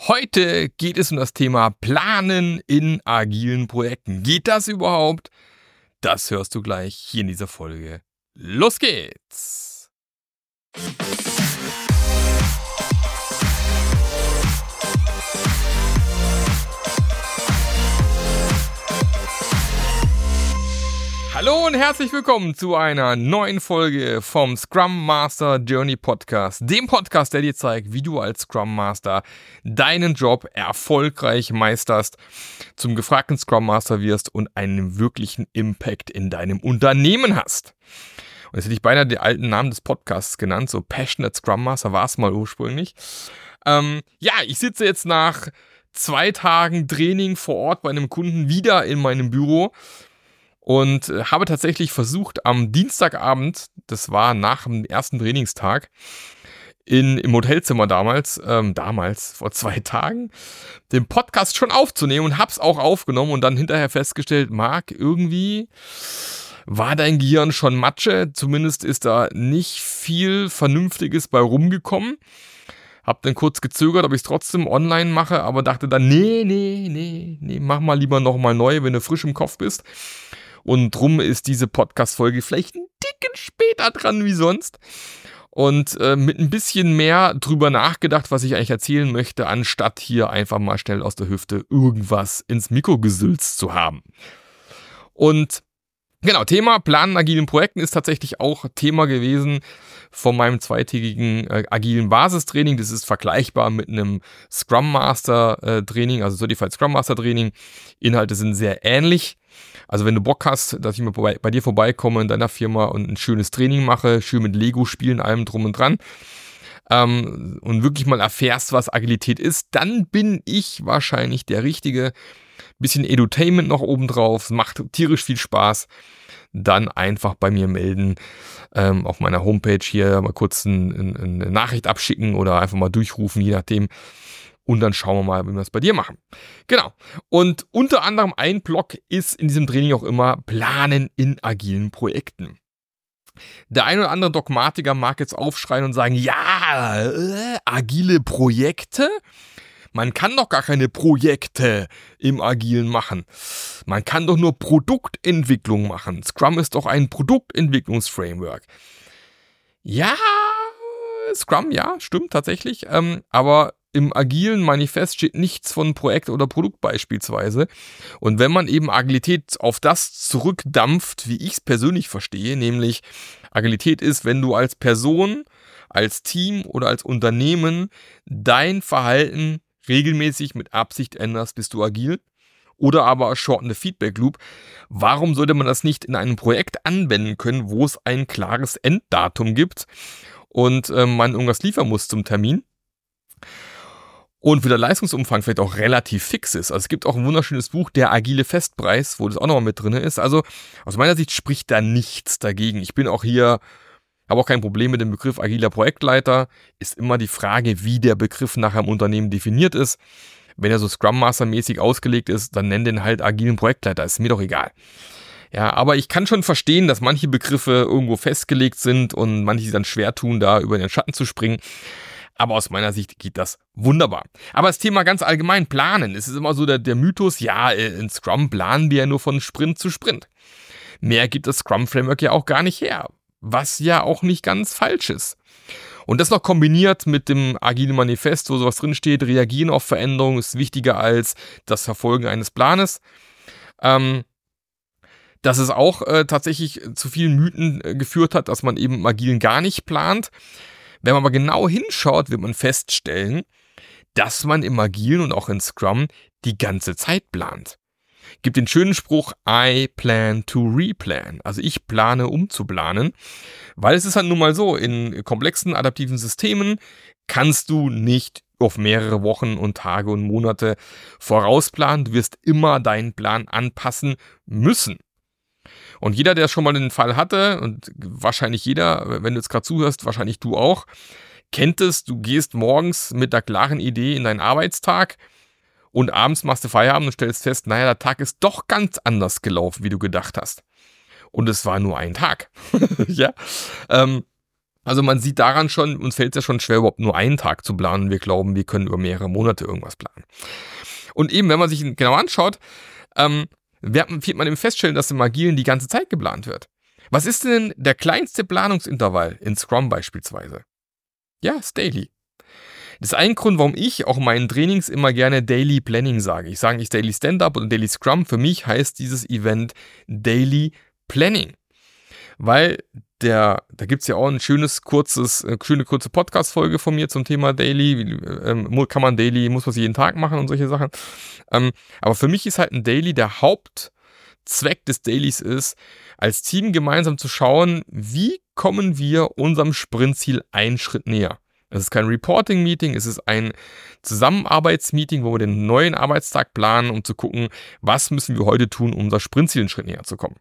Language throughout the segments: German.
Heute geht es um das Thema Planen in agilen Projekten. Geht das überhaupt? Das hörst du gleich hier in dieser Folge. Los geht's! Hallo und herzlich willkommen zu einer neuen Folge vom Scrum Master Journey Podcast. Dem Podcast, der dir zeigt, wie du als Scrum Master deinen Job erfolgreich meisterst, zum gefragten Scrum Master wirst und einen wirklichen Impact in deinem Unternehmen hast. Und jetzt hätte ich beinahe den alten Namen des Podcasts genannt, so Passionate Scrum Master war es mal ursprünglich. Ähm, ja, ich sitze jetzt nach zwei Tagen Training vor Ort bei einem Kunden wieder in meinem Büro und äh, habe tatsächlich versucht am Dienstagabend, das war nach dem ersten Trainingstag, in, im Hotelzimmer damals, ähm, damals, vor zwei Tagen, den Podcast schon aufzunehmen und hab's auch aufgenommen und dann hinterher festgestellt, Marc, irgendwie war dein Gehirn schon Matsche, zumindest ist da nicht viel Vernünftiges bei rumgekommen. Hab dann kurz gezögert, ob ich es trotzdem online mache, aber dachte dann, nee, nee, nee, nee, mach mal lieber nochmal neu, wenn du frisch im Kopf bist. Und drum ist diese Podcast-Folge vielleicht ein dicken später dran wie sonst. Und äh, mit ein bisschen mehr drüber nachgedacht, was ich eigentlich erzählen möchte, anstatt hier einfach mal schnell aus der Hüfte irgendwas ins Mikro gesülzt zu haben. Und Genau, Thema Planen agilen Projekten ist tatsächlich auch Thema gewesen von meinem zweitägigen äh, agilen Basistraining. Das ist vergleichbar mit einem Scrum Master äh, Training, also Certified Scrum Master Training. Inhalte sind sehr ähnlich. Also wenn du Bock hast, dass ich mal bei, bei dir vorbeikomme in deiner Firma und ein schönes Training mache, schön mit Lego spielen, allem drum und dran, ähm, und wirklich mal erfährst, was Agilität ist, dann bin ich wahrscheinlich der Richtige. Bisschen Edutainment noch obendrauf, macht tierisch viel Spaß. Dann einfach bei mir melden, ähm, auf meiner Homepage hier mal kurz ein, ein, eine Nachricht abschicken oder einfach mal durchrufen, je nachdem. Und dann schauen wir mal, wie wir es bei dir machen. Genau. Und unter anderem ein Block ist in diesem Training auch immer Planen in agilen Projekten. Der ein oder andere Dogmatiker mag jetzt aufschreien und sagen, ja, äh, agile Projekte? Man kann doch gar keine Projekte im Agilen machen. Man kann doch nur Produktentwicklung machen. Scrum ist doch ein Produktentwicklungsframework. Ja, Scrum, ja, stimmt tatsächlich. Ähm, aber im agilen Manifest steht nichts von Projekt oder Produkt beispielsweise. Und wenn man eben Agilität auf das zurückdampft, wie ich es persönlich verstehe, nämlich Agilität ist, wenn du als Person, als Team oder als Unternehmen dein Verhalten regelmäßig mit Absicht änderst, bist du agil. Oder aber shortende Feedback Loop. Warum sollte man das nicht in einem Projekt anwenden können, wo es ein klares Enddatum gibt und äh, man irgendwas liefern muss zum Termin? und wie der Leistungsumfang vielleicht auch relativ fix ist. Also es gibt auch ein wunderschönes Buch, Der agile Festpreis, wo das auch nochmal mit drin ist. Also aus meiner Sicht spricht da nichts dagegen. Ich bin auch hier, habe auch kein Problem mit dem Begriff agiler Projektleiter. Ist immer die Frage, wie der Begriff nachher im Unternehmen definiert ist. Wenn er so Scrum Master mäßig ausgelegt ist, dann nenn den halt agilen Projektleiter. Ist mir doch egal. Ja, aber ich kann schon verstehen, dass manche Begriffe irgendwo festgelegt sind und manche sich dann schwer tun, da über den Schatten zu springen. Aber aus meiner Sicht geht das wunderbar. Aber das Thema ganz allgemein, planen. Es ist immer so der, der Mythos, ja, in Scrum planen wir ja nur von Sprint zu Sprint. Mehr gibt das Scrum-Framework ja auch gar nicht her. Was ja auch nicht ganz falsch ist. Und das noch kombiniert mit dem agilen Manifest, wo sowas drinsteht, reagieren auf Veränderungen ist wichtiger als das Verfolgen eines Planes. Ähm, dass es auch äh, tatsächlich zu vielen Mythen äh, geführt hat, dass man eben im Agilen gar nicht plant. Wenn man aber genau hinschaut, wird man feststellen, dass man im Agilen und auch in Scrum die ganze Zeit plant. Gibt den schönen Spruch, I plan to replan. Also ich plane, um zu planen. Weil es ist halt nun mal so, in komplexen adaptiven Systemen kannst du nicht auf mehrere Wochen und Tage und Monate vorausplanen. Du wirst immer deinen Plan anpassen müssen. Und jeder, der schon mal den Fall hatte, und wahrscheinlich jeder, wenn du jetzt gerade zuhörst, wahrscheinlich du auch, kennt es, du gehst morgens mit der klaren Idee in deinen Arbeitstag und abends machst du Feierabend und stellst fest, naja, der Tag ist doch ganz anders gelaufen, wie du gedacht hast. Und es war nur ein Tag. ja. Ähm, Also man sieht daran schon, uns fällt es ja schon schwer, überhaupt nur einen Tag zu planen. Wir glauben, wir können über mehrere Monate irgendwas planen. Und eben, wenn man sich genau anschaut, ähm, wird man eben feststellen, dass im Agilen die ganze Zeit geplant wird. Was ist denn der kleinste Planungsintervall in Scrum beispielsweise? Ja, ist Daily. Das ist ein Grund, warum ich auch in meinen Trainings immer gerne Daily Planning sage. Ich sage nicht Daily Stand-Up oder Daily Scrum. Für mich heißt dieses Event Daily Planning. Weil der, da gibt es ja auch ein schönes, kurzes, äh, schöne kurze Podcast-Folge von mir zum Thema Daily. Ähm, kann man Daily, muss man es jeden Tag machen und solche Sachen. Ähm, aber für mich ist halt ein Daily der Hauptzweck des Dailies ist, als Team gemeinsam zu schauen, wie kommen wir unserem Sprintziel einen Schritt näher. Es ist kein Reporting-Meeting, es ist ein Zusammenarbeitsmeeting, wo wir den neuen Arbeitstag planen, um zu gucken, was müssen wir heute tun, um unser Sprintziel einen Schritt näher zu kommen.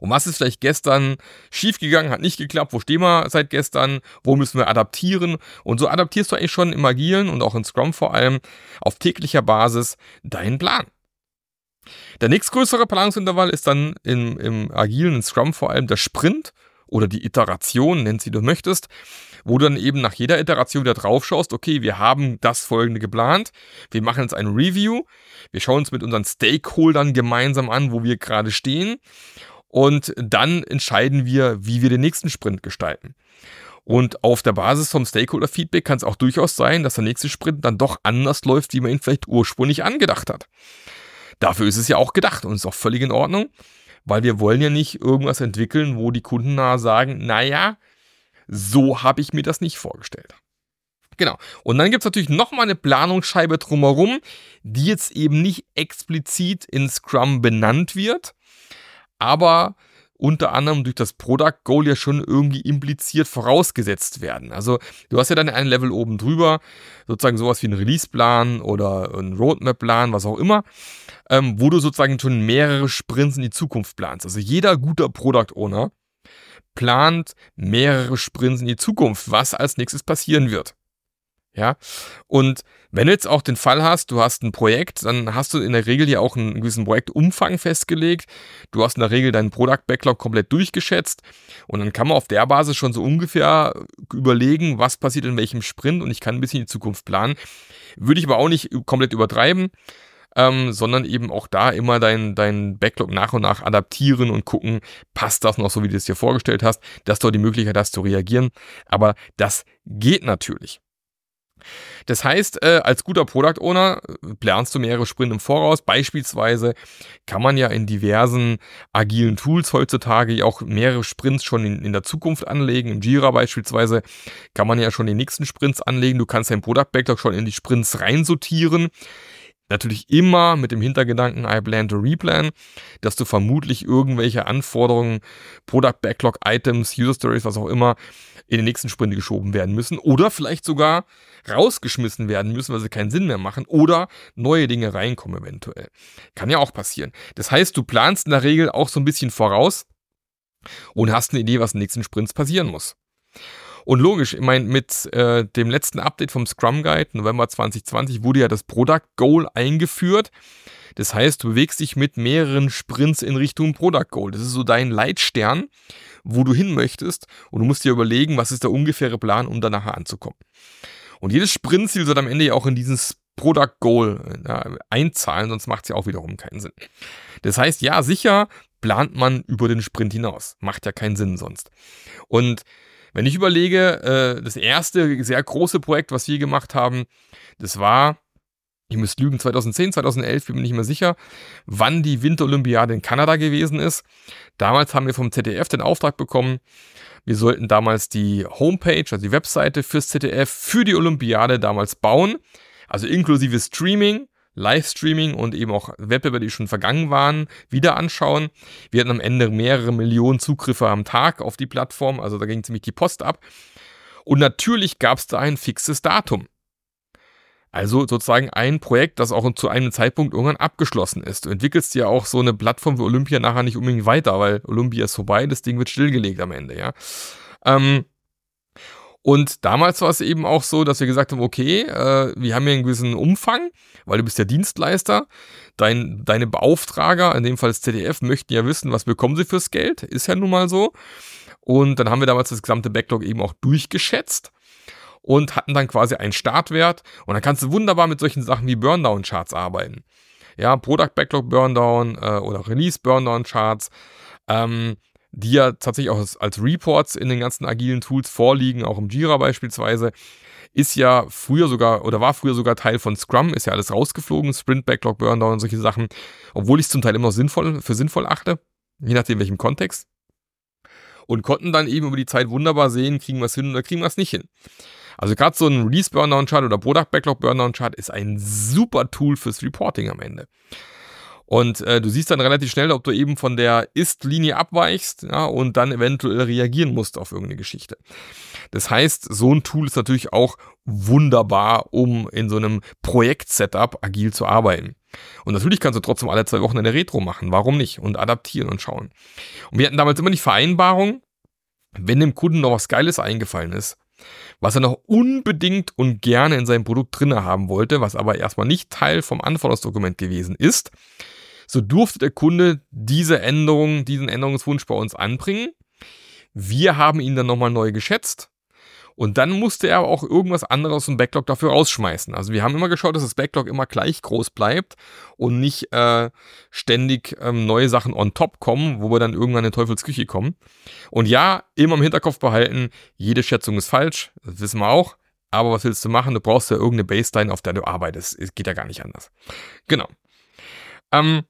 Und was ist vielleicht gestern schiefgegangen, hat nicht geklappt, wo stehen wir seit gestern, wo müssen wir adaptieren? Und so adaptierst du eigentlich schon im Agilen und auch in Scrum vor allem auf täglicher Basis deinen Plan. Der nächstgrößere Planungsintervall ist dann im, im Agilen, in Scrum vor allem der Sprint oder die Iteration, nennt sie du möchtest, wo du dann eben nach jeder Iteration wieder drauf schaust, okay, wir haben das folgende geplant, wir machen jetzt ein Review, wir schauen uns mit unseren Stakeholdern gemeinsam an, wo wir gerade stehen und dann entscheiden wir, wie wir den nächsten Sprint gestalten. Und auf der Basis vom Stakeholder-Feedback kann es auch durchaus sein, dass der nächste Sprint dann doch anders läuft, wie man ihn vielleicht ursprünglich angedacht hat. Dafür ist es ja auch gedacht und ist auch völlig in Ordnung, weil wir wollen ja nicht irgendwas entwickeln, wo die Kunden nahe sagen, naja, so habe ich mir das nicht vorgestellt. Genau. Und dann gibt es natürlich nochmal eine Planungsscheibe drumherum, die jetzt eben nicht explizit in Scrum benannt wird, aber unter anderem durch das Product Goal ja schon irgendwie impliziert vorausgesetzt werden. Also du hast ja dann ein Level oben drüber, sozusagen sowas wie ein Release-Plan oder ein Roadmap-Plan, was auch immer, ähm, wo du sozusagen schon mehrere Sprints in die Zukunft planst. Also jeder guter Product Owner plant mehrere Sprints in die Zukunft, was als nächstes passieren wird. Ja, und wenn du jetzt auch den Fall hast, du hast ein Projekt, dann hast du in der Regel ja auch einen gewissen Projektumfang festgelegt. Du hast in der Regel deinen Product Backlog komplett durchgeschätzt und dann kann man auf der Basis schon so ungefähr überlegen, was passiert in welchem Sprint und ich kann ein bisschen die Zukunft planen. Würde ich aber auch nicht komplett übertreiben, ähm, sondern eben auch da immer dein, dein Backlog nach und nach adaptieren und gucken, passt das noch so, wie du es dir vorgestellt hast, dass du die Möglichkeit hast zu reagieren. Aber das geht natürlich. Das heißt, äh, als guter Product Owner äh, planst du mehrere Sprints im Voraus. Beispielsweise kann man ja in diversen agilen Tools heutzutage auch mehrere Sprints schon in, in der Zukunft anlegen. Im Jira beispielsweise kann man ja schon die nächsten Sprints anlegen. Du kannst dein Product Backlog schon in die Sprints reinsortieren. Natürlich immer mit dem Hintergedanken, I plan to replan, dass du vermutlich irgendwelche Anforderungen, Product Backlog Items, User Stories, was auch immer, in den nächsten Sprint geschoben werden müssen oder vielleicht sogar rausgeschmissen werden müssen, weil sie keinen Sinn mehr machen oder neue Dinge reinkommen eventuell. Kann ja auch passieren. Das heißt, du planst in der Regel auch so ein bisschen voraus und hast eine Idee, was in den nächsten Sprints passieren muss. Und logisch, ich meine, mit äh, dem letzten Update vom Scrum Guide, November 2020, wurde ja das Product Goal eingeführt. Das heißt, du bewegst dich mit mehreren Sprints in Richtung Product Goal. Das ist so dein Leitstern, wo du hin möchtest. Und du musst dir überlegen, was ist der ungefähre Plan, um da nachher anzukommen. Und jedes Sprintziel soll am Ende ja auch in dieses Product Goal ja, einzahlen, sonst macht es ja auch wiederum keinen Sinn. Das heißt, ja, sicher plant man über den Sprint hinaus. Macht ja keinen Sinn sonst. Und wenn ich überlege, äh, das erste sehr große Projekt, was wir gemacht haben, das war, ich müsste lügen, 2010, 2011, bin mir nicht mehr sicher, wann die Winterolympiade in Kanada gewesen ist. Damals haben wir vom ZDF den Auftrag bekommen, wir sollten damals die Homepage, also die Webseite fürs ZDF für die Olympiade damals bauen, also inklusive Streaming Livestreaming und eben auch Wettbewerbe, die schon vergangen waren, wieder anschauen. Wir hatten am Ende mehrere Millionen Zugriffe am Tag auf die Plattform, also da ging ziemlich die Post ab. Und natürlich gab es da ein fixes Datum. Also sozusagen ein Projekt, das auch zu einem Zeitpunkt irgendwann abgeschlossen ist. Du entwickelst ja auch so eine Plattform für Olympia nachher nicht unbedingt weiter, weil Olympia ist vorbei, das Ding wird stillgelegt am Ende, ja. Ähm, und damals war es eben auch so, dass wir gesagt haben, okay, äh, wir haben hier einen gewissen Umfang, weil du bist ja Dienstleister. Dein, deine Beauftrager, in dem Fall das ZDF, möchten ja wissen, was bekommen sie fürs Geld. Ist ja nun mal so. Und dann haben wir damals das gesamte Backlog eben auch durchgeschätzt und hatten dann quasi einen Startwert. Und dann kannst du wunderbar mit solchen Sachen wie Burndown-Charts arbeiten. Ja, Product Backlog Burndown äh, oder Release Burndown Charts, ähm, die ja tatsächlich auch als, Reports in den ganzen agilen Tools vorliegen, auch im Jira beispielsweise ist ja früher sogar oder war früher sogar Teil von Scrum, ist ja alles rausgeflogen, Sprint, Backlog, Burndown und solche Sachen, obwohl ich es zum Teil immer noch sinnvoll, für sinnvoll achte, je nachdem welchem Kontext. Und konnten dann eben über die Zeit wunderbar sehen, kriegen wir es hin oder kriegen wir es nicht hin. Also gerade so ein Release Burndown Chart oder Product Backlog Burndown Chart ist ein super Tool fürs Reporting am Ende. Und äh, du siehst dann relativ schnell, ob du eben von der Ist-Linie abweichst ja, und dann eventuell reagieren musst auf irgendeine Geschichte. Das heißt, so ein Tool ist natürlich auch wunderbar, um in so einem Projekt-Setup agil zu arbeiten. Und natürlich kannst du trotzdem alle zwei Wochen eine Retro machen. Warum nicht? Und adaptieren und schauen. Und wir hatten damals immer die Vereinbarung, wenn dem Kunden noch was Geiles eingefallen ist, was er noch unbedingt und gerne in seinem Produkt drinne haben wollte, was aber erstmal nicht Teil vom Anforderungsdokument gewesen ist, so durfte der Kunde diese Änderung, diesen Änderungswunsch bei uns anbringen. Wir haben ihn dann nochmal neu geschätzt und dann musste er auch irgendwas anderes aus dem Backlog dafür rausschmeißen. Also wir haben immer geschaut, dass das Backlog immer gleich groß bleibt und nicht äh, ständig ähm, neue Sachen on top kommen, wo wir dann irgendwann in Teufelsküche kommen. Und ja, immer im Hinterkopf behalten, jede Schätzung ist falsch, das wissen wir auch. Aber was willst du machen? Du brauchst ja irgendeine Baseline, auf der du arbeitest. Es geht ja gar nicht anders. Genau. Ähm,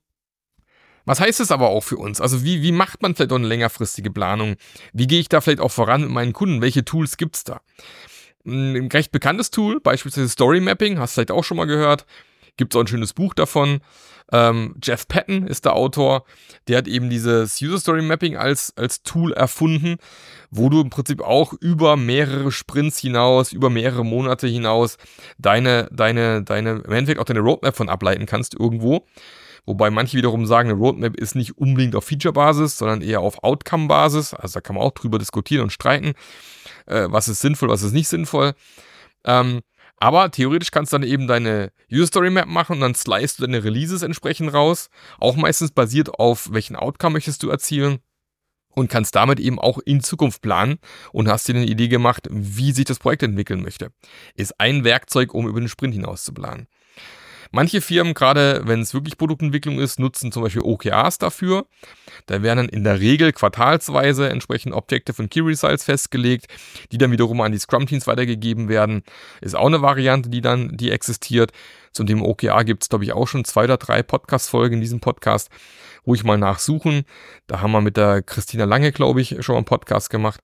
was heißt es aber auch für uns? Also wie, wie macht man vielleicht auch eine längerfristige Planung? Wie gehe ich da vielleicht auch voran mit meinen Kunden? Welche Tools gibt es da? Ein recht bekanntes Tool, beispielsweise Story Mapping, hast du vielleicht auch schon mal gehört. Gibt es auch ein schönes Buch davon. Ähm, Jeff Patton ist der Autor. Der hat eben dieses User Story Mapping als, als Tool erfunden, wo du im Prinzip auch über mehrere Sprints hinaus, über mehrere Monate hinaus deine, deine, deine, im Endeffekt auch deine Roadmap von ableiten kannst irgendwo. Wobei manche wiederum sagen, eine Roadmap ist nicht unbedingt auf Feature-Basis, sondern eher auf Outcome-Basis. Also da kann man auch drüber diskutieren und streiten, äh, was ist sinnvoll, was ist nicht sinnvoll. Ähm, aber theoretisch kannst du dann eben deine User Story Map machen und dann slice du deine Releases entsprechend raus. Auch meistens basiert auf welchen Outcome möchtest du erzielen und kannst damit eben auch in Zukunft planen und hast dir eine Idee gemacht, wie sich das Projekt entwickeln möchte. Ist ein Werkzeug, um über den Sprint hinaus zu planen. Manche Firmen, gerade wenn es wirklich Produktentwicklung ist, nutzen zum Beispiel OKRs dafür. Da werden dann in der Regel quartalsweise entsprechend Objective und Key Results festgelegt, die dann wiederum an die Scrum-Teams weitergegeben werden. Ist auch eine Variante, die dann, die existiert. Zum Thema OKR gibt es, glaube ich, auch schon zwei oder drei Podcast-Folgen in diesem Podcast. Ruhig mal nachsuchen. Da haben wir mit der Christina Lange, glaube ich, schon mal einen Podcast gemacht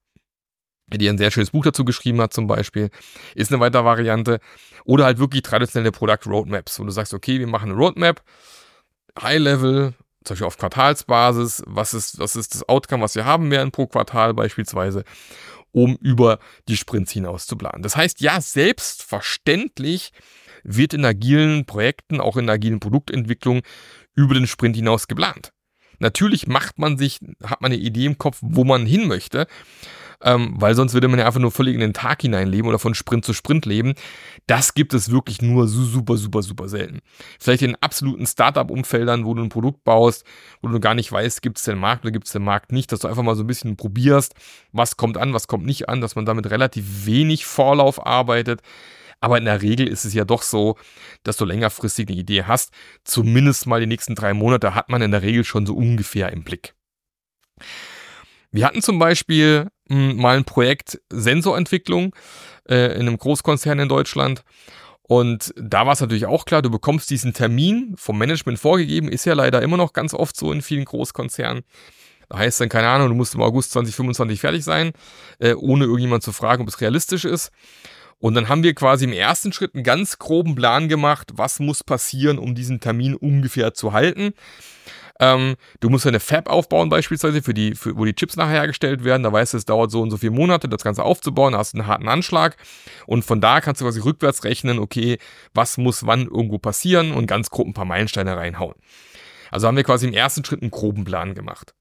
die ein sehr schönes Buch dazu geschrieben hat zum Beispiel, ist eine weitere Variante. Oder halt wirklich traditionelle Product Roadmaps, wo du sagst, okay, wir machen eine Roadmap, High Level, zum Beispiel auf Quartalsbasis, was ist, was ist das Outcome, was wir haben werden pro Quartal beispielsweise, um über die Sprints hinaus zu planen. Das heißt, ja, selbstverständlich wird in agilen Projekten, auch in agilen Produktentwicklung, über den Sprint hinaus geplant. Natürlich macht man sich, hat man eine Idee im Kopf, wo man hin möchte ähm, weil sonst würde man ja einfach nur völlig in den Tag hineinleben oder von Sprint zu Sprint leben. Das gibt es wirklich nur super, super, super selten. Vielleicht in absoluten Startup-Umfeldern, wo du ein Produkt baust, wo du gar nicht weißt, gibt es den Markt oder gibt es den Markt nicht, dass du einfach mal so ein bisschen probierst, was kommt an, was kommt nicht an, dass man damit relativ wenig Vorlauf arbeitet. Aber in der Regel ist es ja doch so, dass du längerfristig eine Idee hast. Zumindest mal die nächsten drei Monate hat man in der Regel schon so ungefähr im Blick. Wir hatten zum Beispiel hm, mal ein Projekt Sensorentwicklung äh, in einem Großkonzern in Deutschland. Und da war es natürlich auch klar, du bekommst diesen Termin vom Management vorgegeben, ist ja leider immer noch ganz oft so in vielen Großkonzernen. Da heißt dann, keine Ahnung, du musst im August 2025 fertig sein, äh, ohne irgendjemand zu fragen, ob es realistisch ist. Und dann haben wir quasi im ersten Schritt einen ganz groben Plan gemacht, was muss passieren, um diesen Termin ungefähr zu halten. Ähm, du musst eine Fab aufbauen, beispielsweise, für die, für, wo die Chips nachher hergestellt werden. Da weißt du, es dauert so und so viele Monate, das Ganze aufzubauen. Da hast du einen harten Anschlag. Und von da kannst du quasi rückwärts rechnen, okay, was muss wann irgendwo passieren und ganz grob ein paar Meilensteine reinhauen. Also haben wir quasi im ersten Schritt einen groben Plan gemacht.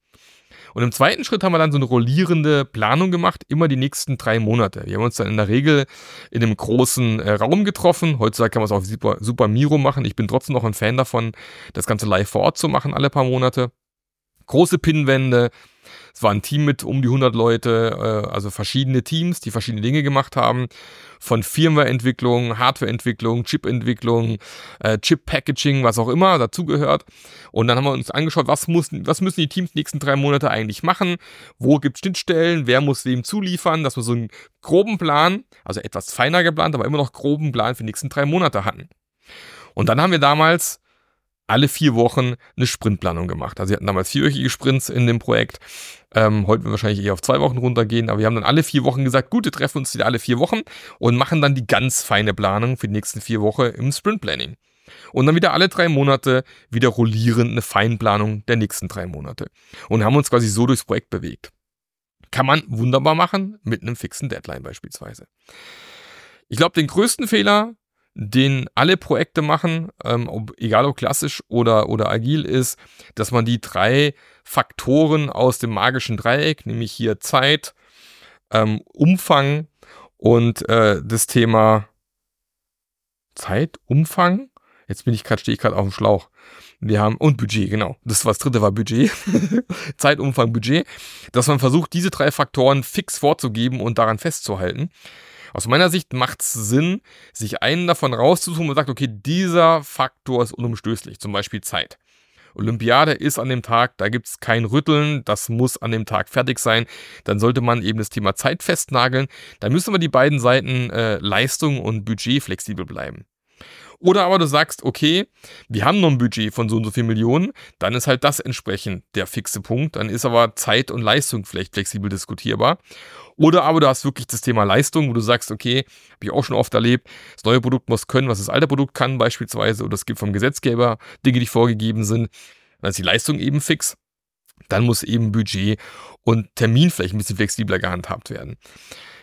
Und im zweiten Schritt haben wir dann so eine rollierende Planung gemacht, immer die nächsten drei Monate. Wir haben uns dann in der Regel in einem großen äh, Raum getroffen. Heutzutage kann man es auf Super, Super Miro machen. Ich bin trotzdem noch ein Fan davon, das Ganze live vor Ort zu machen, alle paar Monate. Große Pinnwände, Es war ein Team mit um die 100 Leute, äh, also verschiedene Teams, die verschiedene Dinge gemacht haben. Von Firmwareentwicklung, Hardwareentwicklung, Chipentwicklung, äh, Chip-Packaging, was auch immer dazugehört. Und dann haben wir uns angeschaut, was, muss, was müssen die Teams die nächsten drei Monate eigentlich machen? Wo gibt es Schnittstellen? Wer muss wem zuliefern? Dass wir so einen groben Plan, also etwas feiner geplant, aber immer noch groben Plan für die nächsten drei Monate hatten. Und dann haben wir damals alle vier Wochen eine Sprintplanung gemacht. Also wir hatten damals vierwöchige Sprints in dem Projekt. Ähm, heute werden wir wahrscheinlich eher auf zwei Wochen runtergehen, aber wir haben dann alle vier Wochen gesagt, gut, wir treffen uns wieder alle vier Wochen und machen dann die ganz feine Planung für die nächsten vier Wochen im Sprintplanning. Und dann wieder alle drei Monate wieder rollierend eine Feinplanung der nächsten drei Monate. Und haben uns quasi so durchs Projekt bewegt. Kann man wunderbar machen mit einem fixen Deadline beispielsweise. Ich glaube, den größten Fehler, den alle Projekte machen, ähm, ob, egal ob klassisch oder, oder agil ist, dass man die drei Faktoren aus dem magischen Dreieck, nämlich hier Zeit, ähm, Umfang und äh, das Thema Zeit, Umfang. Jetzt bin ich gerade, stehe ich gerade auf dem Schlauch. Wir haben, und Budget, genau. Das war das dritte war Budget. Zeit, Umfang, Budget. Dass man versucht, diese drei Faktoren fix vorzugeben und daran festzuhalten. Aus meiner Sicht macht es Sinn, sich einen davon rauszusuchen und sagt, okay, dieser Faktor ist unumstößlich, zum Beispiel Zeit. Olympiade ist an dem Tag, da gibt es kein Rütteln, das muss an dem Tag fertig sein. Dann sollte man eben das Thema Zeit festnageln. Da müssen wir die beiden Seiten äh, Leistung und Budget flexibel bleiben. Oder aber du sagst, okay, wir haben noch ein Budget von so und so viel Millionen, dann ist halt das entsprechend der fixe Punkt. Dann ist aber Zeit und Leistung vielleicht flexibel diskutierbar. Oder aber du hast wirklich das Thema Leistung, wo du sagst, okay, habe ich auch schon oft erlebt, das neue Produkt muss können, was das alte Produkt kann beispielsweise, oder es gibt vom Gesetzgeber Dinge, die vorgegeben sind. Dann ist die Leistung eben fix. Dann muss eben Budget und Termin vielleicht ein bisschen flexibler gehandhabt werden.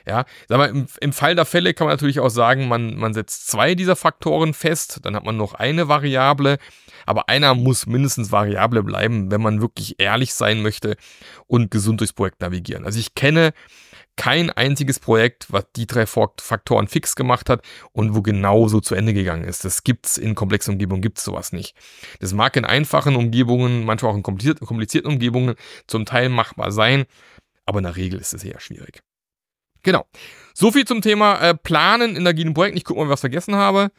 Ja, sag mal, im, im, Fall der Fälle kann man natürlich auch sagen, man, man setzt zwei dieser Faktoren fest, dann hat man noch eine Variable, aber einer muss mindestens Variable bleiben, wenn man wirklich ehrlich sein möchte und gesund durchs Projekt navigieren. Also ich kenne kein einziges Projekt, was die drei Faktoren fix gemacht hat und wo genau so zu Ende gegangen ist. Das gibt es in komplexen Umgebungen, gibt es sowas nicht. Das mag in einfachen Umgebungen, manchmal auch in komplizierten Umgebungen zum Teil machbar sein, aber in der Regel ist es eher schwierig. Genau. So viel zum Thema äh, Planen in agilen Projekten. Ich gucke mal, was ich vergessen habe.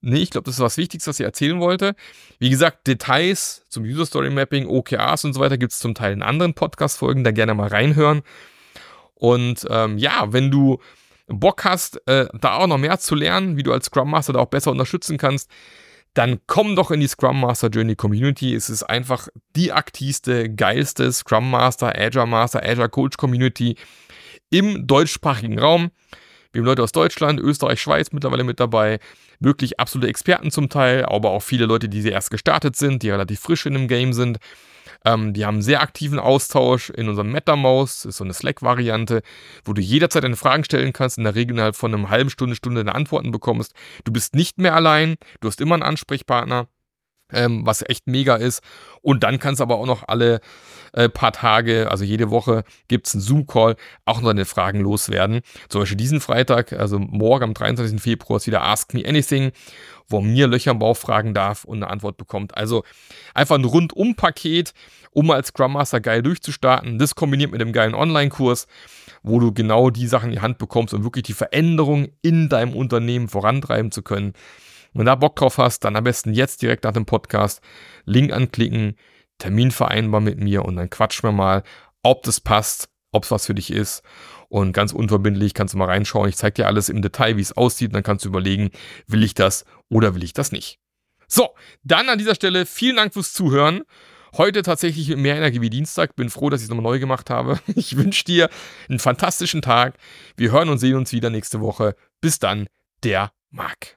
Nee, ich glaube, das ist was Wichtiges, was ich erzählen wollte. Wie gesagt, Details zum User Story Mapping, OKRs und so weiter gibt es zum Teil in anderen Podcast-Folgen. Da gerne mal reinhören. Und ähm, ja, wenn du Bock hast, äh, da auch noch mehr zu lernen, wie du als Scrum Master da auch besser unterstützen kannst, dann komm doch in die Scrum Master Journey Community. Es ist einfach die aktivste, geilste Scrum Master, Agile Master, Agile Coach Community im deutschsprachigen Raum. Wir haben Leute aus Deutschland, Österreich, Schweiz mittlerweile mit dabei. Wirklich absolute Experten zum Teil, aber auch viele Leute, die erst gestartet sind, die relativ frisch in dem Game sind. Ähm, die haben einen sehr aktiven Austausch in unserem MetaMouse, ist so eine Slack-Variante, wo du jederzeit deine Fragen stellen kannst, in der Regel innerhalb von einem halben Stunde, Stunde deine Antworten bekommst. Du bist nicht mehr allein, du hast immer einen Ansprechpartner ähm, was echt mega ist. Und dann kannst du aber auch noch alle äh, paar Tage, also jede Woche, gibt es einen Zoom-Call, auch noch deine Fragen loswerden. Zum Beispiel diesen Freitag, also morgen am 23. Februar, ist wieder Ask Me Anything, wo mir Löcher im Bauch fragen darf und eine Antwort bekommt. Also einfach ein Rundum-Paket, um als Scrum Master geil durchzustarten. Das kombiniert mit dem geilen Online-Kurs, wo du genau die Sachen in die Hand bekommst, um wirklich die Veränderung in deinem Unternehmen vorantreiben zu können. Wenn du da Bock drauf hast, dann am besten jetzt direkt nach dem Podcast Link anklicken, Termin vereinbaren mit mir und dann quatschen wir mal, ob das passt, ob es was für dich ist. Und ganz unverbindlich kannst du mal reinschauen. Ich zeige dir alles im Detail, wie es aussieht. Und dann kannst du überlegen, will ich das oder will ich das nicht. So, dann an dieser Stelle vielen Dank fürs Zuhören. Heute tatsächlich mehr Energie wie Dienstag. Bin froh, dass ich es nochmal neu gemacht habe. Ich wünsche dir einen fantastischen Tag. Wir hören und sehen uns wieder nächste Woche. Bis dann, der Marc.